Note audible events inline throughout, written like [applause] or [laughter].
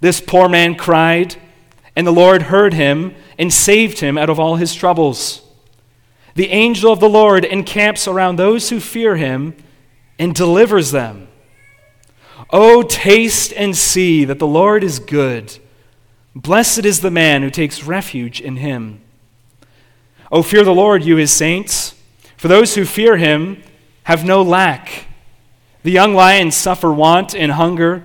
This poor man cried, and the Lord heard him and saved him out of all his troubles. The angel of the Lord encamps around those who fear him and delivers them. Oh, taste and see that the Lord is good. Blessed is the man who takes refuge in him. Oh, fear the Lord, you his saints, for those who fear him have no lack. The young lions suffer want and hunger,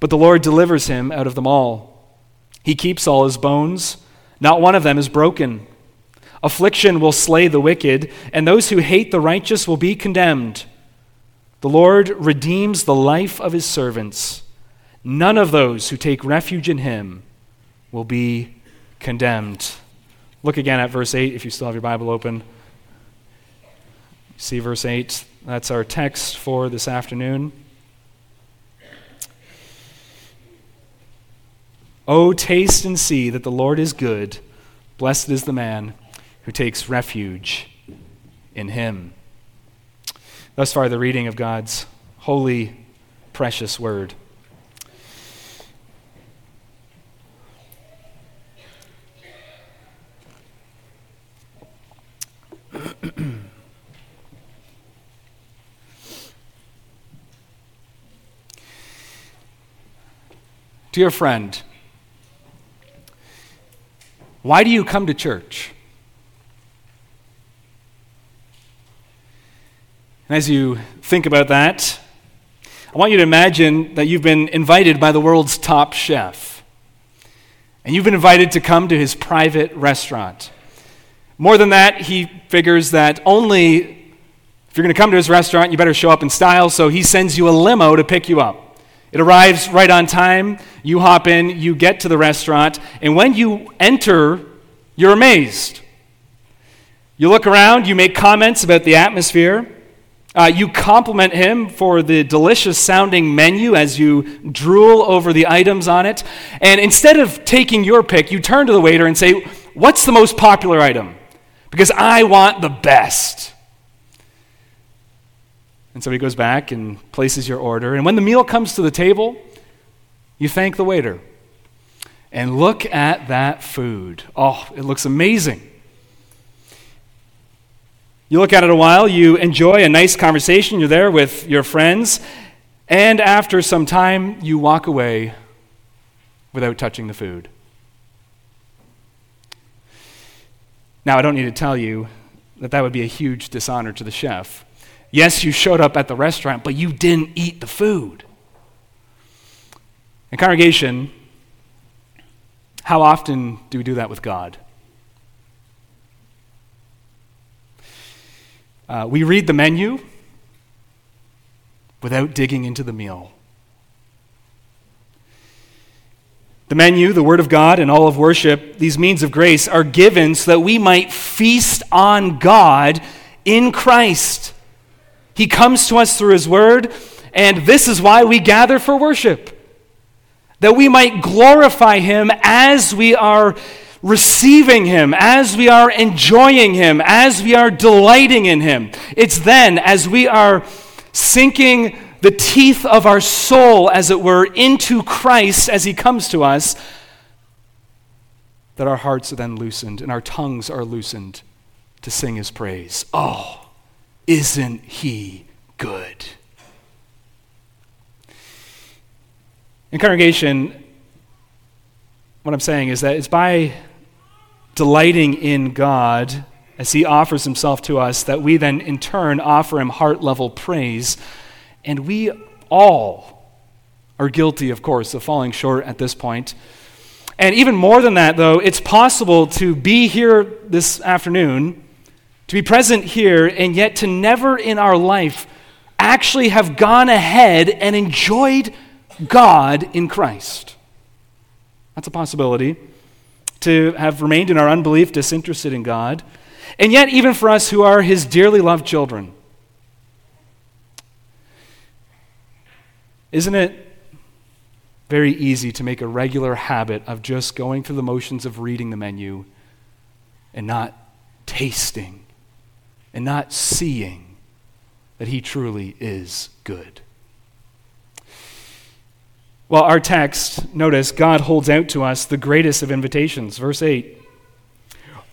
but the Lord delivers him out of them all. He keeps all his bones, not one of them is broken. Affliction will slay the wicked, and those who hate the righteous will be condemned. The Lord redeems the life of his servants. None of those who take refuge in him will be condemned. Look again at verse 8 if you still have your Bible open. See verse 8? That's our text for this afternoon. Oh, taste and see that the Lord is good. Blessed is the man who takes refuge in him. Thus far, the reading of God's holy, precious word. [clears throat] Dear friend, why do you come to church? And as you think about that, I want you to imagine that you've been invited by the world's top chef. And you've been invited to come to his private restaurant. More than that, he figures that only if you're going to come to his restaurant, you better show up in style, so he sends you a limo to pick you up. It arrives right on time. You hop in, you get to the restaurant, and when you enter, you're amazed. You look around, you make comments about the atmosphere. Uh, you compliment him for the delicious sounding menu as you drool over the items on it. And instead of taking your pick, you turn to the waiter and say, What's the most popular item? Because I want the best. And so he goes back and places your order. And when the meal comes to the table, you thank the waiter. And look at that food. Oh, it looks amazing. You look at it a while, you enjoy a nice conversation, you're there with your friends, and after some time, you walk away without touching the food. Now, I don't need to tell you that that would be a huge dishonor to the chef. Yes, you showed up at the restaurant, but you didn't eat the food. In congregation, how often do we do that with God? Uh, we read the menu without digging into the meal. The menu, the Word of God, and all of worship, these means of grace, are given so that we might feast on God in Christ. He comes to us through His Word, and this is why we gather for worship. That we might glorify Him as we are receiving Him, as we are enjoying Him, as we are delighting in Him. It's then, as we are sinking the teeth of our soul, as it were, into Christ as He comes to us, that our hearts are then loosened and our tongues are loosened to sing His praise. Oh, isn't He good? In congregation, what I'm saying is that it's by delighting in God as He offers Himself to us that we then in turn offer Him heart level praise and we all are guilty, of course, of falling short at this point. And even more than that, though, it's possible to be here this afternoon, to be present here, and yet to never in our life actually have gone ahead and enjoyed God in Christ. That's a possibility. To have remained in our unbelief, disinterested in God. And yet, even for us who are His dearly loved children, Isn't it very easy to make a regular habit of just going through the motions of reading the menu and not tasting and not seeing that He truly is good? Well, our text, notice, God holds out to us the greatest of invitations. Verse 8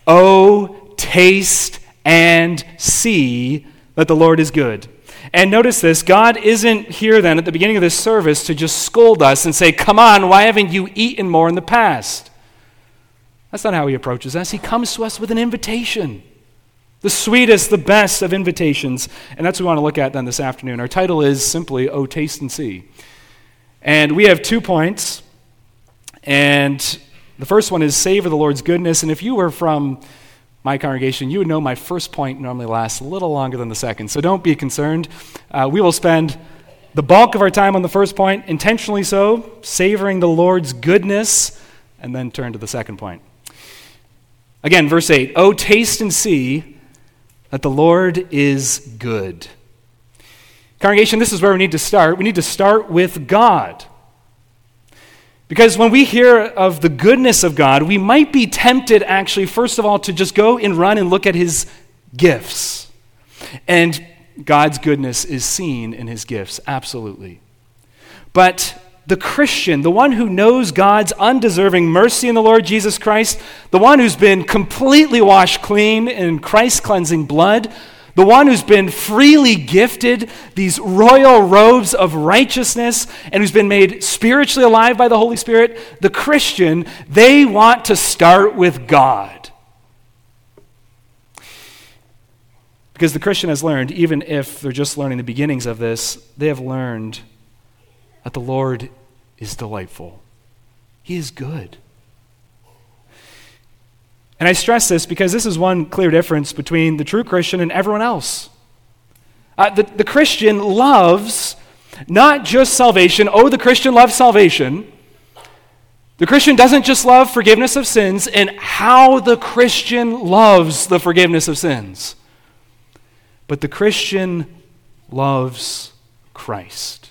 Oh, taste and see that the Lord is good. And notice this God isn't here then at the beginning of this service to just scold us and say, Come on, why haven't you eaten more in the past? That's not how he approaches us. He comes to us with an invitation. The sweetest, the best of invitations. And that's what we want to look at then this afternoon. Our title is simply, Oh, Taste and See. And we have two points. And the first one is savor the Lord's goodness. And if you were from my congregation, you would know my first point normally lasts a little longer than the second. So don't be concerned. Uh, we will spend the bulk of our time on the first point, intentionally so, savoring the Lord's goodness, and then turn to the second point. Again, verse 8 Oh, taste and see that the Lord is good. Congregation, this is where we need to start. We need to start with God. Because when we hear of the goodness of God, we might be tempted, actually, first of all, to just go and run and look at his gifts. And God's goodness is seen in his gifts, absolutely. But the Christian, the one who knows God's undeserving mercy in the Lord Jesus Christ, the one who's been completely washed clean in Christ's cleansing blood, the one who's been freely gifted these royal robes of righteousness and who's been made spiritually alive by the Holy Spirit, the Christian, they want to start with God. Because the Christian has learned, even if they're just learning the beginnings of this, they have learned that the Lord is delightful. He is good. And I stress this because this is one clear difference between the true Christian and everyone else. Uh, the, the Christian loves not just salvation. Oh, the Christian loves salvation. The Christian doesn't just love forgiveness of sins and how the Christian loves the forgiveness of sins, but the Christian loves Christ.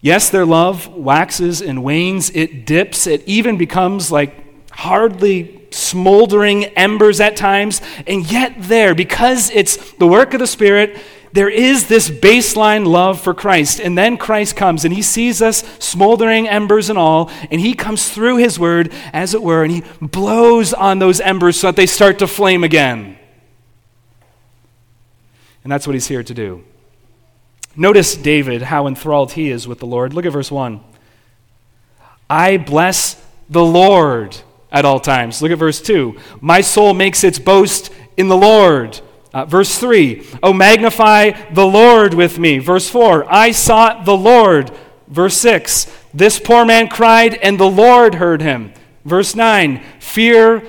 Yes, their love waxes and wanes, it dips, it even becomes like hardly smoldering embers at times, and yet there, because it's the work of the Spirit, there is this baseline love for Christ. And then Christ comes and he sees us smoldering embers and all, and he comes through his word, as it were, and he blows on those embers so that they start to flame again. And that's what he's here to do. Notice David, how enthralled he is with the Lord. Look at verse 1. I bless the Lord at all times. Look at verse 2. My soul makes its boast in the Lord. Uh, verse 3. Oh, magnify the Lord with me. Verse 4. I sought the Lord. Verse 6. This poor man cried, and the Lord heard him. Verse 9. Fear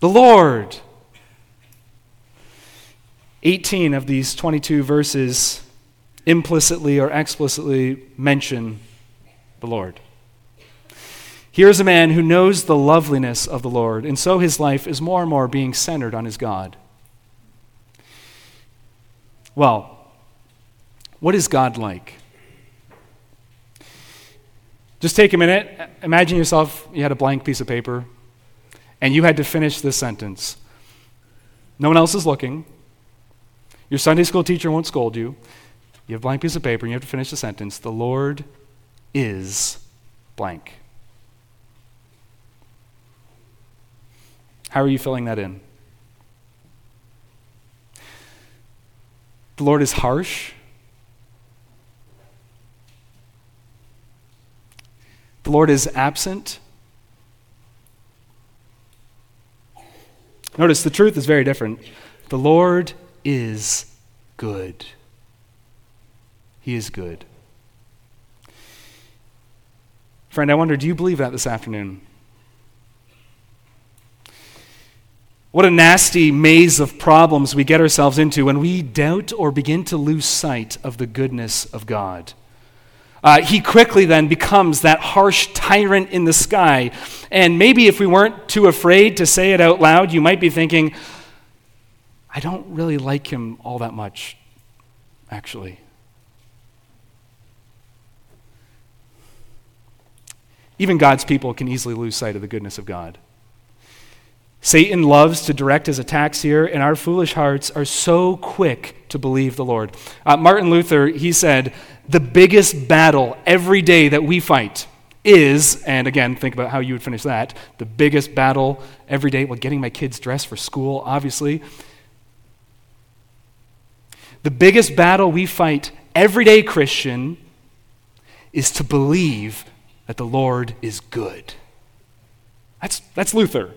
the Lord. 18 of these 22 verses implicitly or explicitly mention the Lord. Here's a man who knows the loveliness of the Lord, and so his life is more and more being centered on his God. Well, what is God like? Just take a minute. Imagine yourself, you had a blank piece of paper, and you had to finish this sentence. No one else is looking. Your Sunday school teacher won't scold you. You have a blank piece of paper, and you have to finish the sentence. The Lord is blank. How are you filling that in? The Lord is harsh. The Lord is absent. Notice the truth is very different. The Lord is good. He is good. Friend, I wonder, do you believe that this afternoon? What a nasty maze of problems we get ourselves into when we doubt or begin to lose sight of the goodness of God. Uh, he quickly then becomes that harsh tyrant in the sky. And maybe if we weren't too afraid to say it out loud, you might be thinking, I don't really like him all that much, actually. Even God's people can easily lose sight of the goodness of God. Satan loves to direct his attacks here, and our foolish hearts are so quick to believe the Lord. Uh, Martin Luther, he said, the biggest battle every day that we fight is, and again, think about how you would finish that, the biggest battle every day, well, getting my kids dressed for school, obviously. The biggest battle we fight every day, Christian, is to believe that the Lord is good. That's, that's Luther.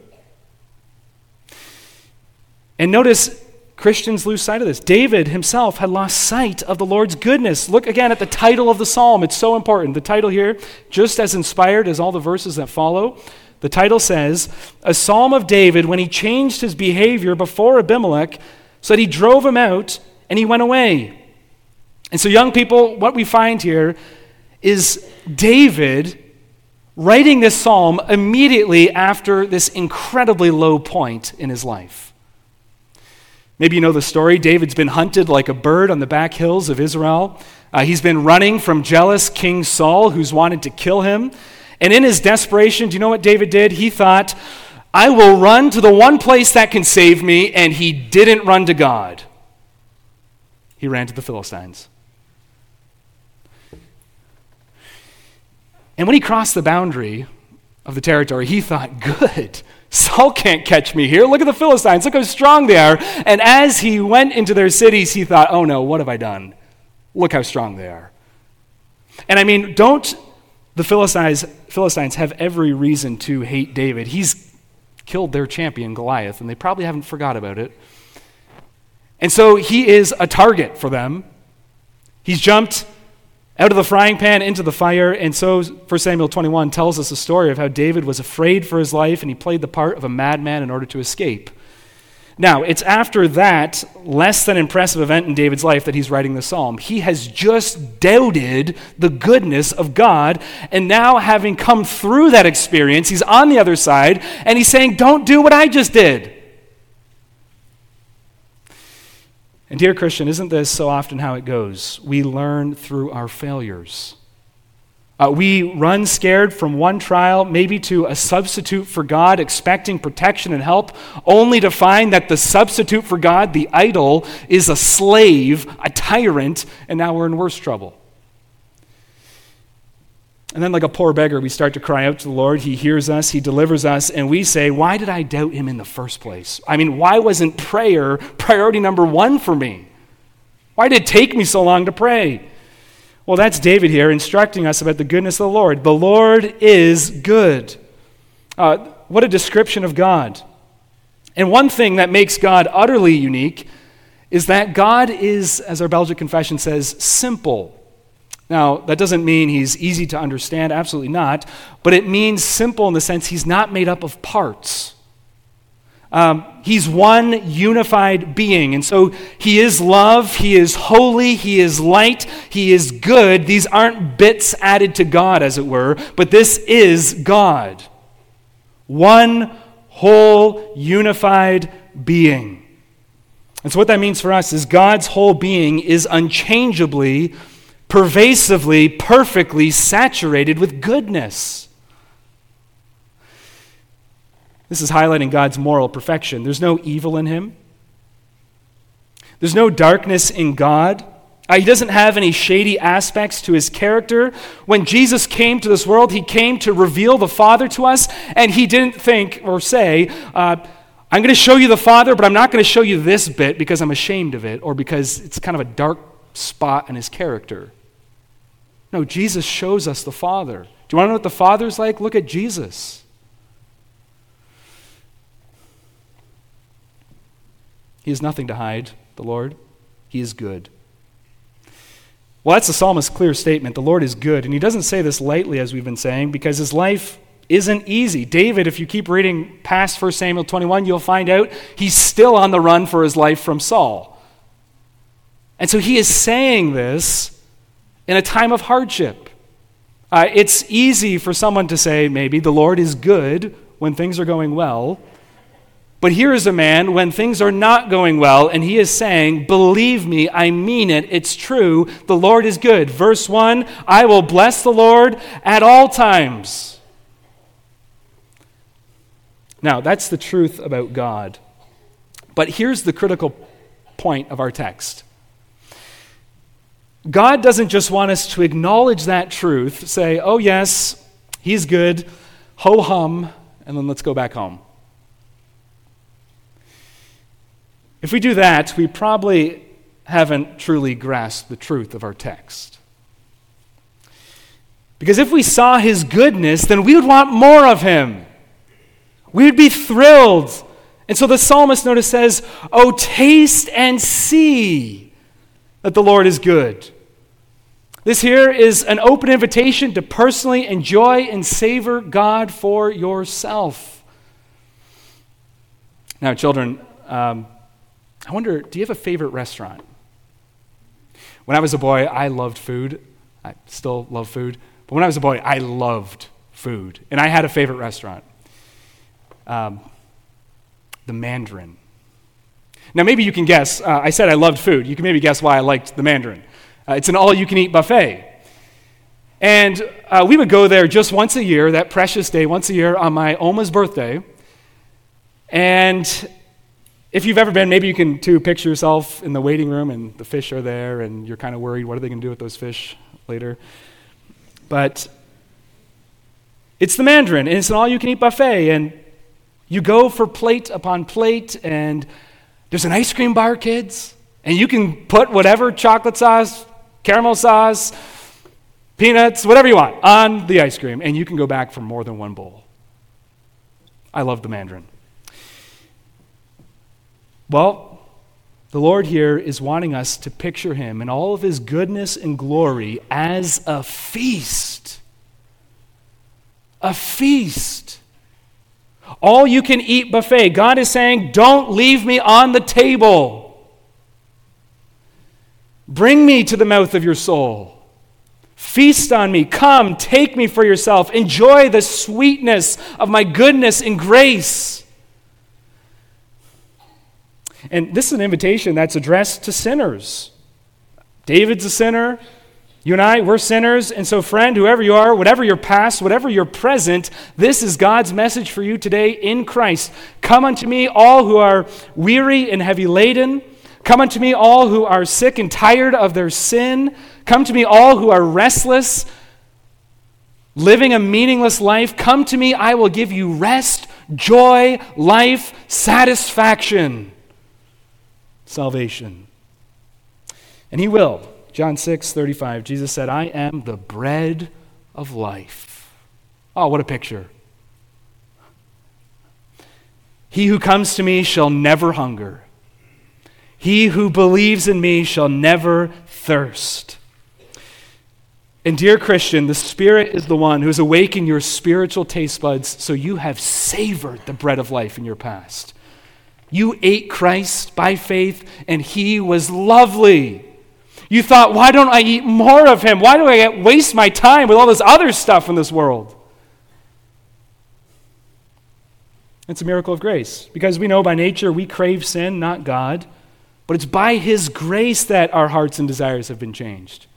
And notice Christians lose sight of this. David himself had lost sight of the Lord's goodness. Look again at the title of the psalm. It's so important. The title here, just as inspired as all the verses that follow, the title says, A Psalm of David when he changed his behavior before Abimelech so that he drove him out and he went away. And so, young people, what we find here is David writing this psalm immediately after this incredibly low point in his life. Maybe you know the story. David's been hunted like a bird on the back hills of Israel. Uh, he's been running from jealous King Saul, who's wanted to kill him. And in his desperation, do you know what David did? He thought, I will run to the one place that can save me, and he didn't run to God. He ran to the Philistines. And when he crossed the boundary of the territory, he thought, good. Saul can't catch me here. Look at the Philistines. Look how strong they are. And as he went into their cities, he thought, oh no, what have I done? Look how strong they are. And I mean, don't the Philistines, Philistines have every reason to hate David? He's killed their champion, Goliath, and they probably haven't forgot about it. And so he is a target for them. He's jumped out of the frying pan into the fire. And so 1 Samuel 21 tells us a story of how David was afraid for his life and he played the part of a madman in order to escape. Now, it's after that less than impressive event in David's life that he's writing the psalm. He has just doubted the goodness of God, and now, having come through that experience, he's on the other side, and he's saying, Don't do what I just did. And, dear Christian, isn't this so often how it goes? We learn through our failures. Uh, we run scared from one trial, maybe to a substitute for God, expecting protection and help, only to find that the substitute for God, the idol, is a slave, a tyrant, and now we're in worse trouble. And then, like a poor beggar, we start to cry out to the Lord. He hears us, He delivers us, and we say, Why did I doubt Him in the first place? I mean, why wasn't prayer priority number one for me? Why did it take me so long to pray? Well, that's David here instructing us about the goodness of the Lord. The Lord is good. Uh, what a description of God. And one thing that makes God utterly unique is that God is, as our Belgic confession says, simple. Now, that doesn't mean he's easy to understand, absolutely not, but it means simple in the sense he's not made up of parts. Um, he's one unified being. And so he is love, he is holy, he is light, he is good. These aren't bits added to God, as it were, but this is God. One whole unified being. And so what that means for us is God's whole being is unchangeably pervasively, perfectly saturated with goodness. This is highlighting God's moral perfection. There's no evil in him, there's no darkness in God. Uh, he doesn't have any shady aspects to his character. When Jesus came to this world, he came to reveal the Father to us, and he didn't think or say, uh, I'm going to show you the Father, but I'm not going to show you this bit because I'm ashamed of it or because it's kind of a dark spot in his character. No, Jesus shows us the Father. Do you want to know what the Father's like? Look at Jesus. He has nothing to hide, the Lord. He is good. Well, that's the psalmist's clear statement. The Lord is good. And he doesn't say this lightly, as we've been saying, because his life isn't easy. David, if you keep reading past 1 Samuel 21, you'll find out he's still on the run for his life from Saul. And so he is saying this in a time of hardship. Uh, it's easy for someone to say, maybe, the Lord is good when things are going well. But here is a man when things are not going well, and he is saying, Believe me, I mean it, it's true, the Lord is good. Verse 1 I will bless the Lord at all times. Now, that's the truth about God. But here's the critical point of our text God doesn't just want us to acknowledge that truth, say, Oh, yes, he's good, ho hum, and then let's go back home. If we do that, we probably haven't truly grasped the truth of our text. Because if we saw his goodness, then we would want more of him. We would be thrilled. And so the psalmist, notice, says, Oh, taste and see that the Lord is good. This here is an open invitation to personally enjoy and savor God for yourself. Now, children, um, I wonder, do you have a favorite restaurant? When I was a boy, I loved food. I still love food. But when I was a boy, I loved food. And I had a favorite restaurant um, the Mandarin. Now, maybe you can guess. Uh, I said I loved food. You can maybe guess why I liked the Mandarin. Uh, it's an all you can eat buffet. And uh, we would go there just once a year, that precious day, once a year on my Oma's birthday. And if you've ever been, maybe you can too picture yourself in the waiting room and the fish are there and you're kind of worried what are they going to do with those fish later. But it's the Mandarin and it's an all you can eat buffet and you go for plate upon plate and there's an ice cream bar, kids, and you can put whatever chocolate sauce, caramel sauce, peanuts, whatever you want on the ice cream and you can go back for more than one bowl. I love the Mandarin. Well, the Lord here is wanting us to picture him in all of his goodness and glory as a feast. A feast. All you can eat buffet. God is saying, Don't leave me on the table. Bring me to the mouth of your soul. Feast on me. Come, take me for yourself. Enjoy the sweetness of my goodness and grace. And this is an invitation that's addressed to sinners. David's a sinner. You and I, we're sinners. And so, friend, whoever you are, whatever your past, whatever your present, this is God's message for you today in Christ. Come unto me, all who are weary and heavy laden. Come unto me, all who are sick and tired of their sin. Come to me, all who are restless, living a meaningless life. Come to me, I will give you rest, joy, life, satisfaction salvation. And he will. John 6, 35, Jesus said, I am the bread of life. Oh, what a picture. He who comes to me shall never hunger. He who believes in me shall never thirst. And, dear Christian, the Spirit is the one who has awakened your spiritual taste buds so you have savored the bread of life in your past. You ate Christ by faith, and he was lovely. You thought, why don't I eat more of him? Why do I waste my time with all this other stuff in this world? It's a miracle of grace because we know by nature we crave sin, not God, but it's by his grace that our hearts and desires have been changed.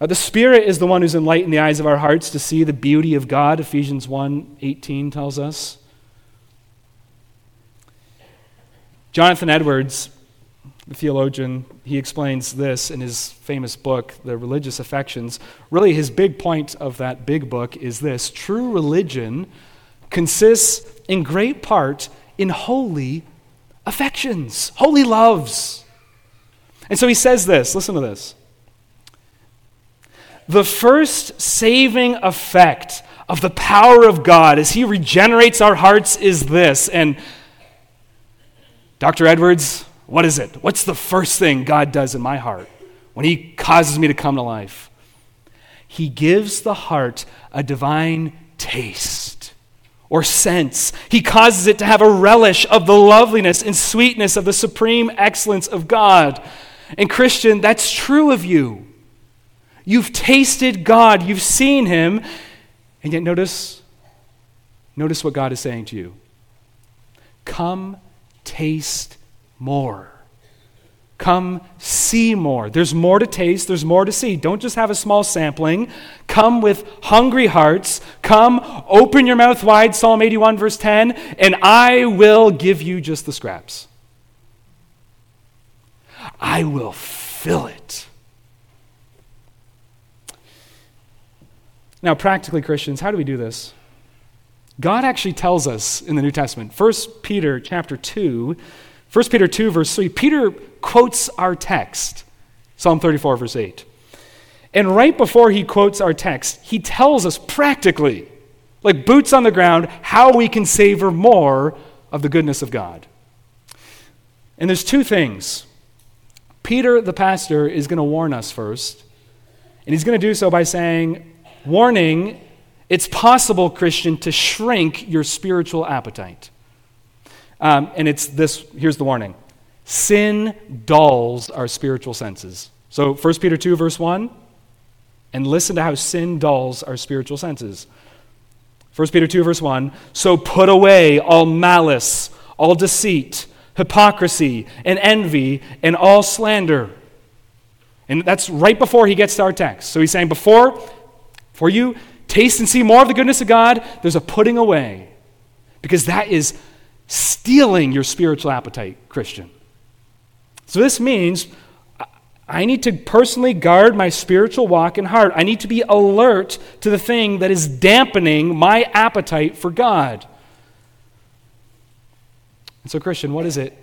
Uh, the Spirit is the one who's enlightened the eyes of our hearts to see the beauty of God, Ephesians 1 18 tells us. Jonathan Edwards, the theologian, he explains this in his famous book, The Religious Affections. Really, his big point of that big book is this true religion consists in great part in holy affections, holy loves. And so he says this listen to this. The first saving effect of the power of God as he regenerates our hearts is this. And Dr. Edwards, what is it? What's the first thing God does in my heart when he causes me to come to life? He gives the heart a divine taste or sense. He causes it to have a relish of the loveliness and sweetness of the supreme excellence of God. And, Christian, that's true of you. You've tasted God, you've seen Him, and yet notice, notice what God is saying to you. Come taste more. Come see more. There's more to taste, there's more to see. Don't just have a small sampling. Come with hungry hearts. Come, open your mouth wide, Psalm 81, verse 10, and I will give you just the scraps. I will fill it. Now, practically, Christians, how do we do this? God actually tells us in the New Testament, 1 Peter chapter 2, 1 Peter 2, verse 3, Peter quotes our text, Psalm 34, verse 8. And right before he quotes our text, he tells us practically, like boots on the ground, how we can savor more of the goodness of God. And there's two things. Peter, the pastor, is going to warn us first. And he's going to do so by saying, Warning, it's possible, Christian, to shrink your spiritual appetite. Um, and it's this here's the warning sin dulls our spiritual senses. So 1 Peter 2, verse 1, and listen to how sin dulls our spiritual senses. 1 Peter 2, verse 1 So put away all malice, all deceit, hypocrisy, and envy, and all slander. And that's right before he gets to our text. So he's saying, before, for you taste and see more of the goodness of God, there's a putting away. Because that is stealing your spiritual appetite, Christian. So this means I need to personally guard my spiritual walk and heart. I need to be alert to the thing that is dampening my appetite for God. And so, Christian, what is it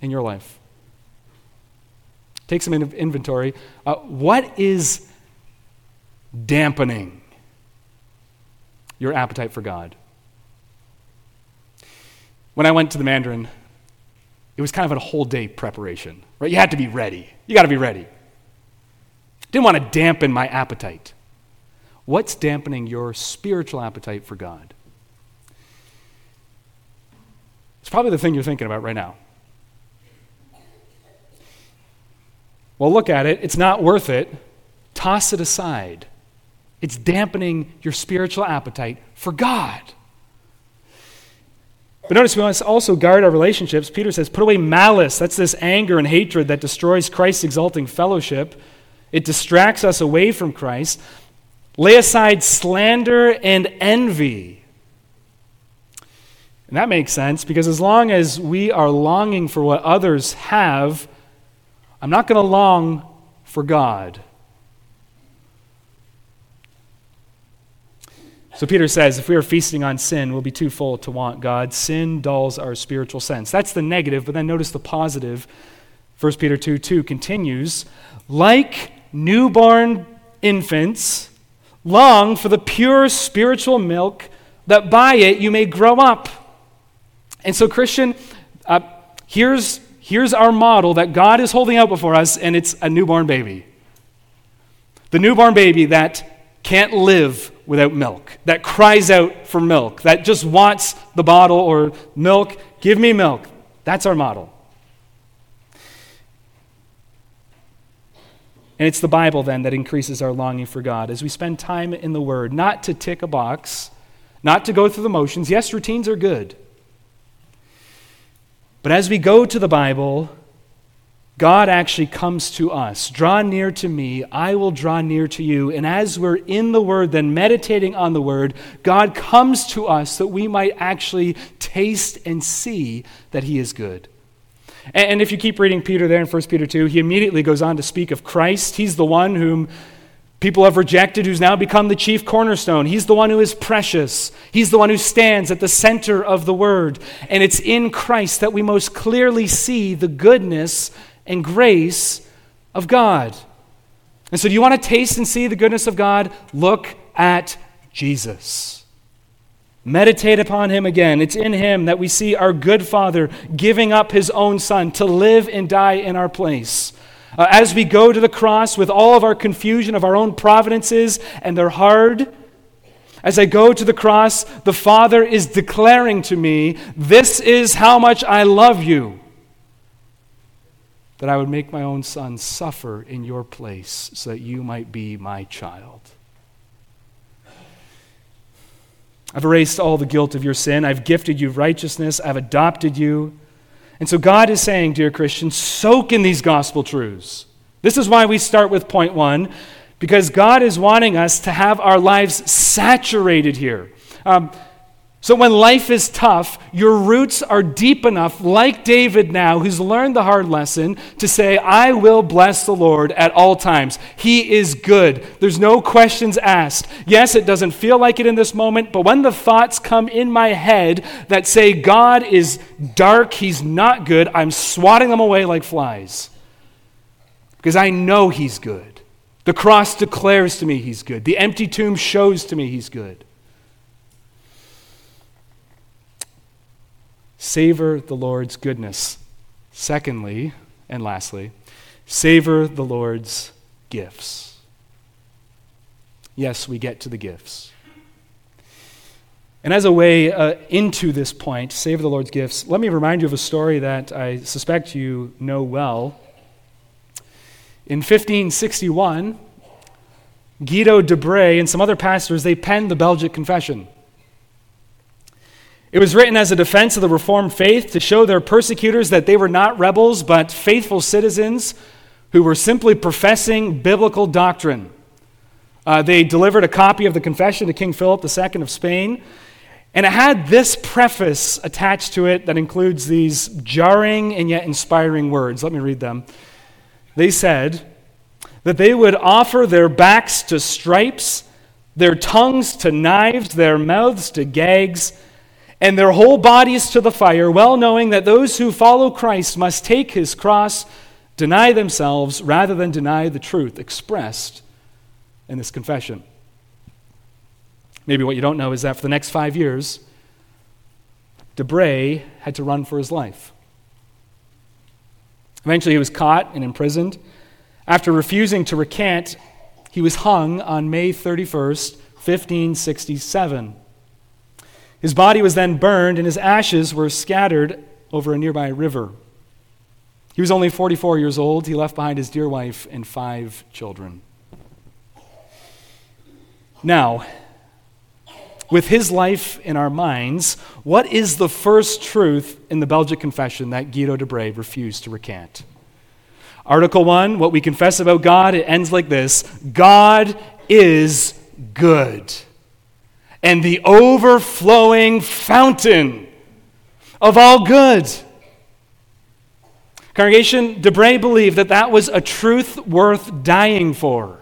in your life? Take some inventory. Uh, what is dampening your appetite for God? When I went to the Mandarin, it was kind of a whole day preparation, right? You had to be ready. You got to be ready. Didn't want to dampen my appetite. What's dampening your spiritual appetite for God? It's probably the thing you're thinking about right now. Well, look at it. It's not worth it. Toss it aside. It's dampening your spiritual appetite for God. But notice we must also guard our relationships. Peter says, put away malice. That's this anger and hatred that destroys Christ's exalting fellowship. It distracts us away from Christ. Lay aside slander and envy. And that makes sense because as long as we are longing for what others have, I'm not going to long for God. So Peter says if we are feasting on sin, we'll be too full to want God. Sin dulls our spiritual sense. That's the negative, but then notice the positive. 1 Peter 2 2 continues like newborn infants, long for the pure spiritual milk, that by it you may grow up. And so, Christian, uh, here's, here's our model that God is holding out before us, and it's a newborn baby. The newborn baby that can't live without milk, that cries out for milk, that just wants the bottle or milk, give me milk. That's our model. And it's the Bible then that increases our longing for God as we spend time in the Word, not to tick a box, not to go through the motions. Yes, routines are good. But as we go to the Bible, God actually comes to us. Draw near to me, I will draw near to you. And as we're in the Word, then meditating on the Word, God comes to us that we might actually taste and see that He is good. And if you keep reading Peter there in 1 Peter 2, he immediately goes on to speak of Christ. He's the one whom people have rejected, who's now become the chief cornerstone. He's the one who is precious. He's the one who stands at the center of the Word. And it's in Christ that we most clearly see the goodness and grace of God. And so, do you want to taste and see the goodness of God? Look at Jesus. Meditate upon him again. It's in him that we see our good Father giving up his own Son to live and die in our place. Uh, as we go to the cross with all of our confusion of our own providences, and they're hard, as I go to the cross, the Father is declaring to me, This is how much I love you that I would make my own son suffer in your place so that you might be my child. I've erased all the guilt of your sin. I've gifted you righteousness. I've adopted you. And so God is saying, dear Christians, soak in these gospel truths. This is why we start with point one, because God is wanting us to have our lives saturated here. Um, so when life is tough, your roots are deep enough, like David now, who's learned the hard lesson, to say, I will bless the Lord at all times. He is good. There's no questions asked. Yes, it doesn't feel like it in this moment, but when the thoughts come in my head that say, God is dark, He's not good, I'm swatting them away like flies. Because I know He's good. The cross declares to me He's good, the empty tomb shows to me He's good. Savor the Lord's goodness. Secondly, and lastly, savor the Lord's gifts. Yes, we get to the gifts. And as a way uh, into this point, savor the Lord's gifts, let me remind you of a story that I suspect you know well. In 1561, Guido de Bray and some other pastors, they penned the Belgic Confession. It was written as a defense of the Reformed faith to show their persecutors that they were not rebels, but faithful citizens who were simply professing biblical doctrine. Uh, they delivered a copy of the confession to King Philip II of Spain, and it had this preface attached to it that includes these jarring and yet inspiring words. Let me read them. They said that they would offer their backs to stripes, their tongues to knives, their mouths to gags and their whole bodies to the fire, well knowing that those who follow Christ must take his cross, deny themselves, rather than deny the truth expressed in this confession. Maybe what you don't know is that for the next five years, Debray had to run for his life. Eventually, he was caught and imprisoned. After refusing to recant, he was hung on May 31st, 1567. His body was then burned, and his ashes were scattered over a nearby river. He was only 44 years old. He left behind his dear wife and five children. Now, with his life in our minds, what is the first truth in the Belgic Confession that Guido de Brès refused to recant? Article 1, what we confess about God, it ends like this God is good and the overflowing fountain of all good. Congregation, Debray believed that that was a truth worth dying for.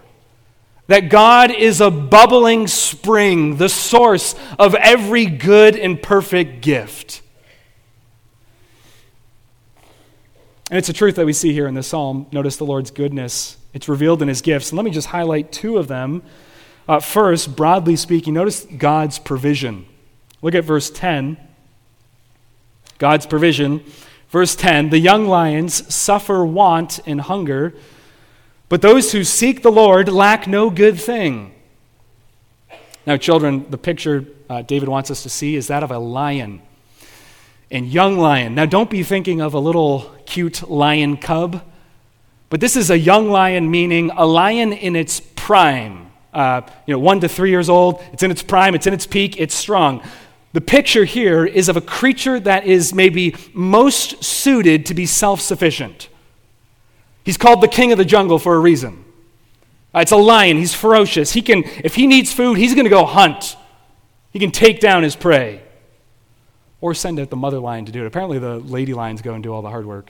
That God is a bubbling spring, the source of every good and perfect gift. And it's a truth that we see here in this psalm. Notice the Lord's goodness. It's revealed in his gifts. And let me just highlight two of them uh, first, broadly speaking, notice God's provision. Look at verse 10. God's provision. Verse 10 The young lions suffer want and hunger, but those who seek the Lord lack no good thing. Now, children, the picture uh, David wants us to see is that of a lion. And young lion. Now, don't be thinking of a little cute lion cub, but this is a young lion, meaning a lion in its prime uh, you know, one to three years old. It's in its prime, it's in its peak, it's strong. The picture here is of a creature that is maybe most suited to be self sufficient. He's called the king of the jungle for a reason. Uh, it's a lion. He's ferocious. He can, if he needs food, he's going to go hunt. He can take down his prey. Or send out the mother lion to do it. Apparently, the lady lions go and do all the hard work.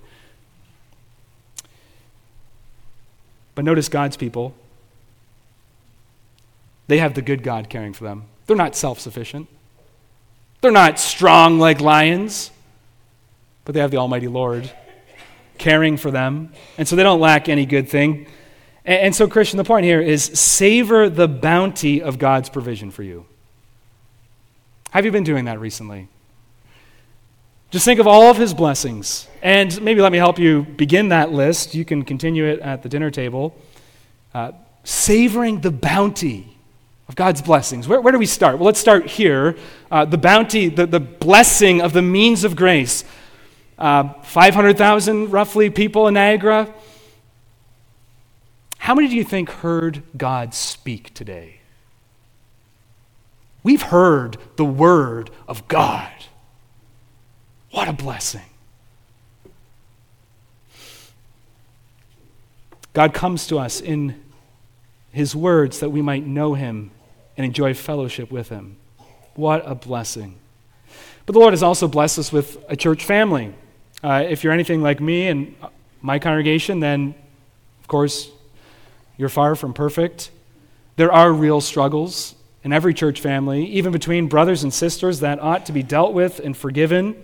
But notice God's people. They have the good God caring for them. They're not self sufficient, they're not strong like lions, but they have the Almighty Lord caring for them. And so they don't lack any good thing. And, so, Christian, the point here is savor the bounty of God's provision for you. Have you been doing that recently? Just think of all of his blessings. And maybe let me help you begin that list. You can continue it at the dinner table. Uh, savoring the bounty of God's blessings. Where, where do we start? Well, let's start here. Uh, the bounty, the, the blessing of the means of grace. Uh, 500,000 roughly people in Niagara. How many do you think heard God speak today? We've heard the word of God. What a blessing. God comes to us in his words that we might know him and enjoy fellowship with him. What a blessing. But the Lord has also blessed us with a church family. Uh, if you're anything like me and my congregation, then of course you're far from perfect. There are real struggles in every church family, even between brothers and sisters, that ought to be dealt with and forgiven.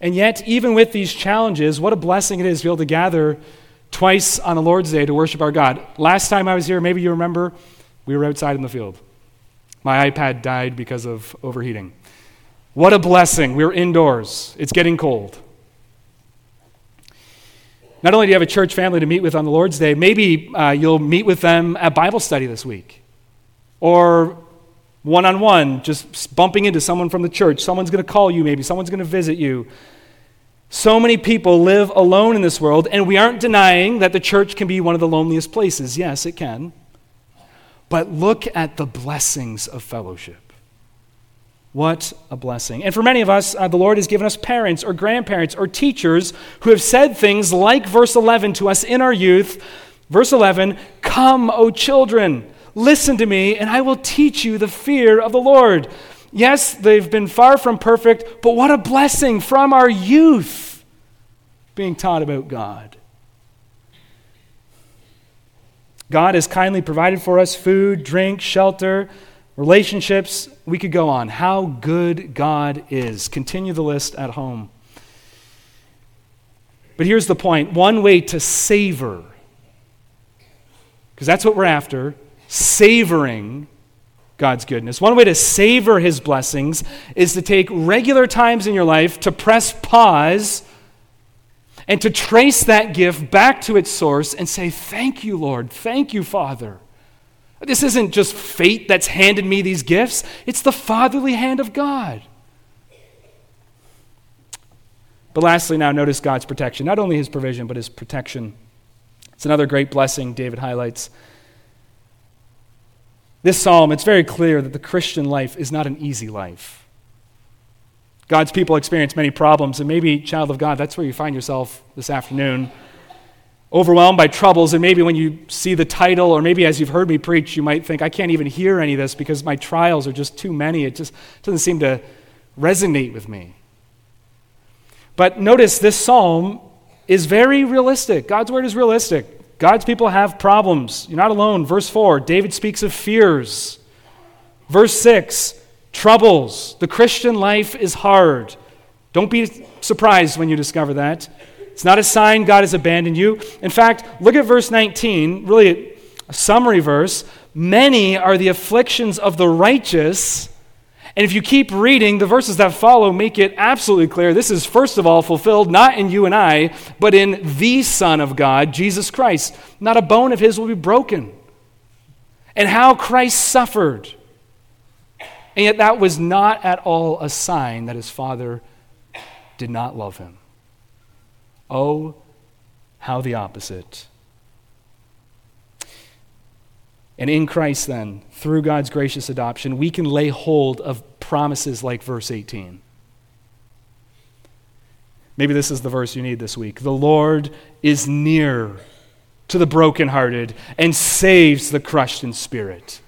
And yet, even with these challenges, what a blessing it is to be able to gather twice on the Lord's Day to worship our God. Last time I was here, maybe you remember, we were outside in the field. My iPad died because of overheating. What a blessing. We're indoors. It's getting cold. Not only do you have a church family to meet with on the Lord's Day, maybe uh, you'll meet with them at Bible study this week. Or one on one, just bumping into someone from the church. Someone's going to call you, maybe. Someone's going to visit you. So many people live alone in this world, and we aren't denying that the church can be one of the loneliest places. Yes, it can. But look at the blessings of fellowship. What a blessing. And for many of us, uh, the Lord has given us parents or grandparents or teachers who have said things like verse 11 to us in our youth. Verse 11 Come, O children, listen to me, and I will teach you the fear of the Lord. Yes, they've been far from perfect, but what a blessing from our youth being taught about God. God has kindly provided for us food, drink, shelter relationships, we could go on. How good God is. Continue the list at home. But here's the point one way to savor, because that's what we're after savoring God's goodness. One way to savor his blessings is to take regular times in your life to press pause and to trace that gift back to its source and say, Thank you, Lord. Thank you, Father. This isn't just fate that's handed me these gifts, it's the fatherly hand of God. But lastly, now notice God's protection. Not only his provision, but his protection. It's another great blessing David highlights. This psalm, it's very clear that the Christian life is not an easy life. God's people experience many problems, and maybe, child of God, that's where you find yourself this afternoon overwhelmed by troubles, and maybe when you see the title, or maybe as you've heard me preach, you might think, I can't even hear any of this because my trials are just too many. It just doesn't seem to resonate with me. But notice this psalm is very realistic. God's word is realistic. God's people have problems. You're not alone. Verse 4, David speaks of fears. Verse 6, troubles. The Christian life is hard. Don't be surprised when you discover that. It's not a sign God has abandoned you. In fact, look at verse 19, really a summary verse. Many are the afflictions of the righteous. And if you keep reading, the verses that follow make it absolutely clear this is, first of all, fulfilled not in you and I, but in the Son of God, Jesus Christ. Not a bone of his will be broken. And how Christ suffered. And yet, that was not at all a sign that his Father did not love him. Oh, how the opposite. And in Christ, then, through God's gracious adoption, we can lay hold of promises like verse 18. Maybe this is the verse you need this week. The Lord is near to the brokenhearted and saves the crushed in spirit.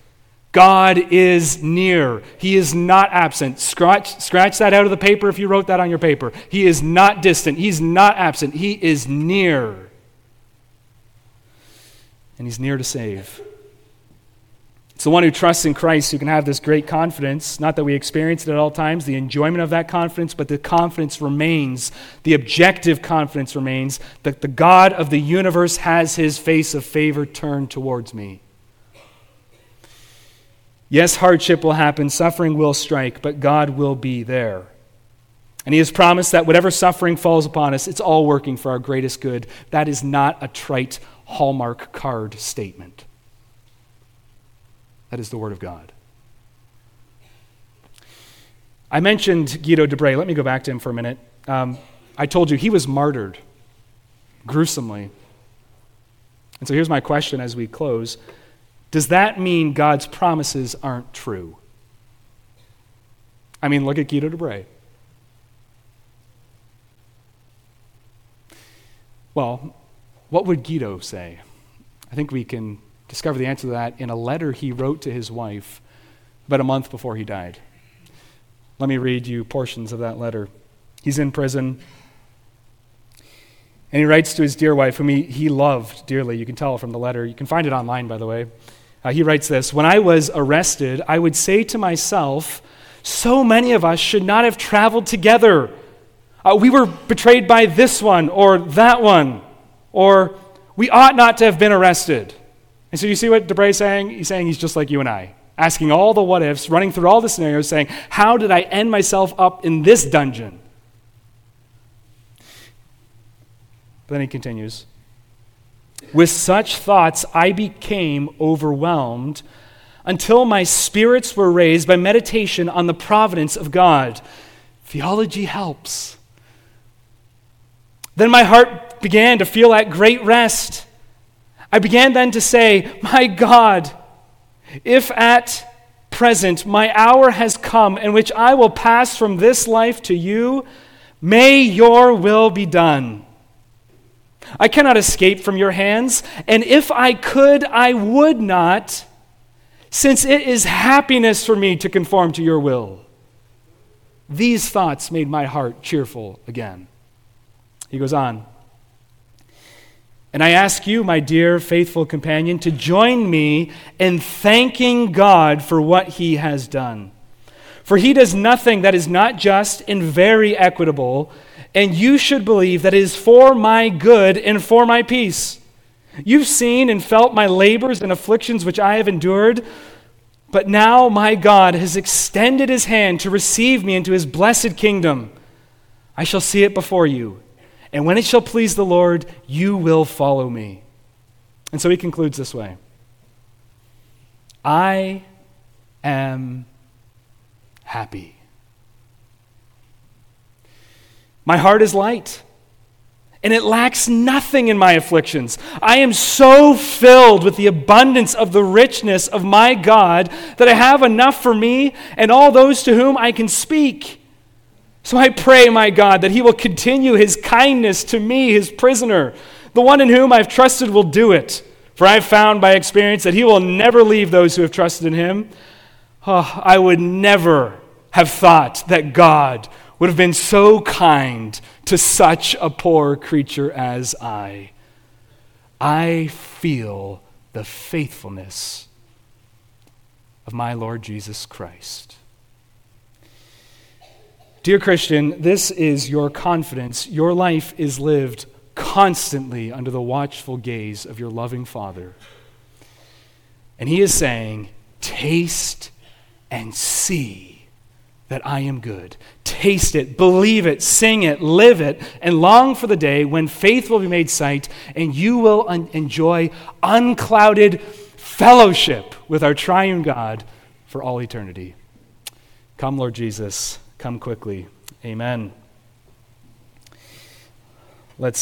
God is near. He is not absent. Scratch, scratch that out of the paper if you wrote that on your paper. He is not distant. He's not absent. He is near. And He's near to save. It's the one who trusts in Christ who can have this great confidence. Not that we experience it at all times, the enjoyment of that confidence, but the confidence remains. The objective confidence remains that the God of the universe has his face of favor turned towards me. Yes, hardship will happen, suffering will strike, but God will be there. And He has promised that whatever suffering falls upon us, it's all working for our greatest good. That is not a trite Hallmark card statement. That is the Word of God. I mentioned Guido de Brès. Let me go back to him for a minute. Um, I told you he was martyred gruesomely. And so here's my question as we close does that mean God's promises aren't true? I mean, look at Guido de Brès. Well, what would Guido say? I think we can discover the answer to that in a letter he wrote to his wife about a month before he died. Let me read you portions of that letter. He's in prison. And he writes to his dear wife, whom he, he loved dearly. You can tell from the letter. You can find it online, by the way. Uh, he writes this When I was arrested, I would say to myself, so many of us should not have traveled together. Uh, we were betrayed by this one or that one, or we ought not to have been arrested. And so you see what de Brès is saying? He's saying he's just like you and I, asking all the what ifs, running through all the scenarios, saying, How did I end myself up in this dungeon? But then he continues with such thoughts, I became overwhelmed until my spirits were raised by meditation on the providence of God. Theology helps. Then my heart began to feel at great rest. I began then to say, My God, if at present my hour has come in which I will pass from this life to you, may your will be done. I cannot escape from your hands, and if I could, I would not, since it is happiness for me to conform to your will. These thoughts made my heart cheerful again. He goes on. And I ask you, my dear faithful companion, to join me in thanking God for what he has done. For he does nothing that is not just and very equitable and you should believe that it is for my good and for my peace. You've seen and felt my labors and afflictions which I have endured, but now my God has extended his hand to receive me into his blessed kingdom. I shall see it before you, and when it shall please the Lord, you will follow me. And so he concludes this way I am happy. My heart is light, and it lacks nothing in my afflictions. I am so filled with the abundance of the richness of my God that I have enough for me and all those to whom I can speak. So I pray, my God, that He will continue His kindness to me, His prisoner. The one in whom I've trusted will do it. For I've found by experience that He will never leave those who have trusted in Him. Oh, I would never have thought that God would have been so kind to such a poor creature as I. I feel the faithfulness of my Lord Jesus Christ. Dear Christian, this is your confidence. Your life is lived constantly under the watchful gaze of your loving Father. And He is saying, Taste and see that I am good. Taste it, believe it, sing it, live it, and long for the day when faith will be made sight and you will un- enjoy unclouded fellowship with our triune God for all eternity. Come, Lord Jesus, come quickly. Amen. Let's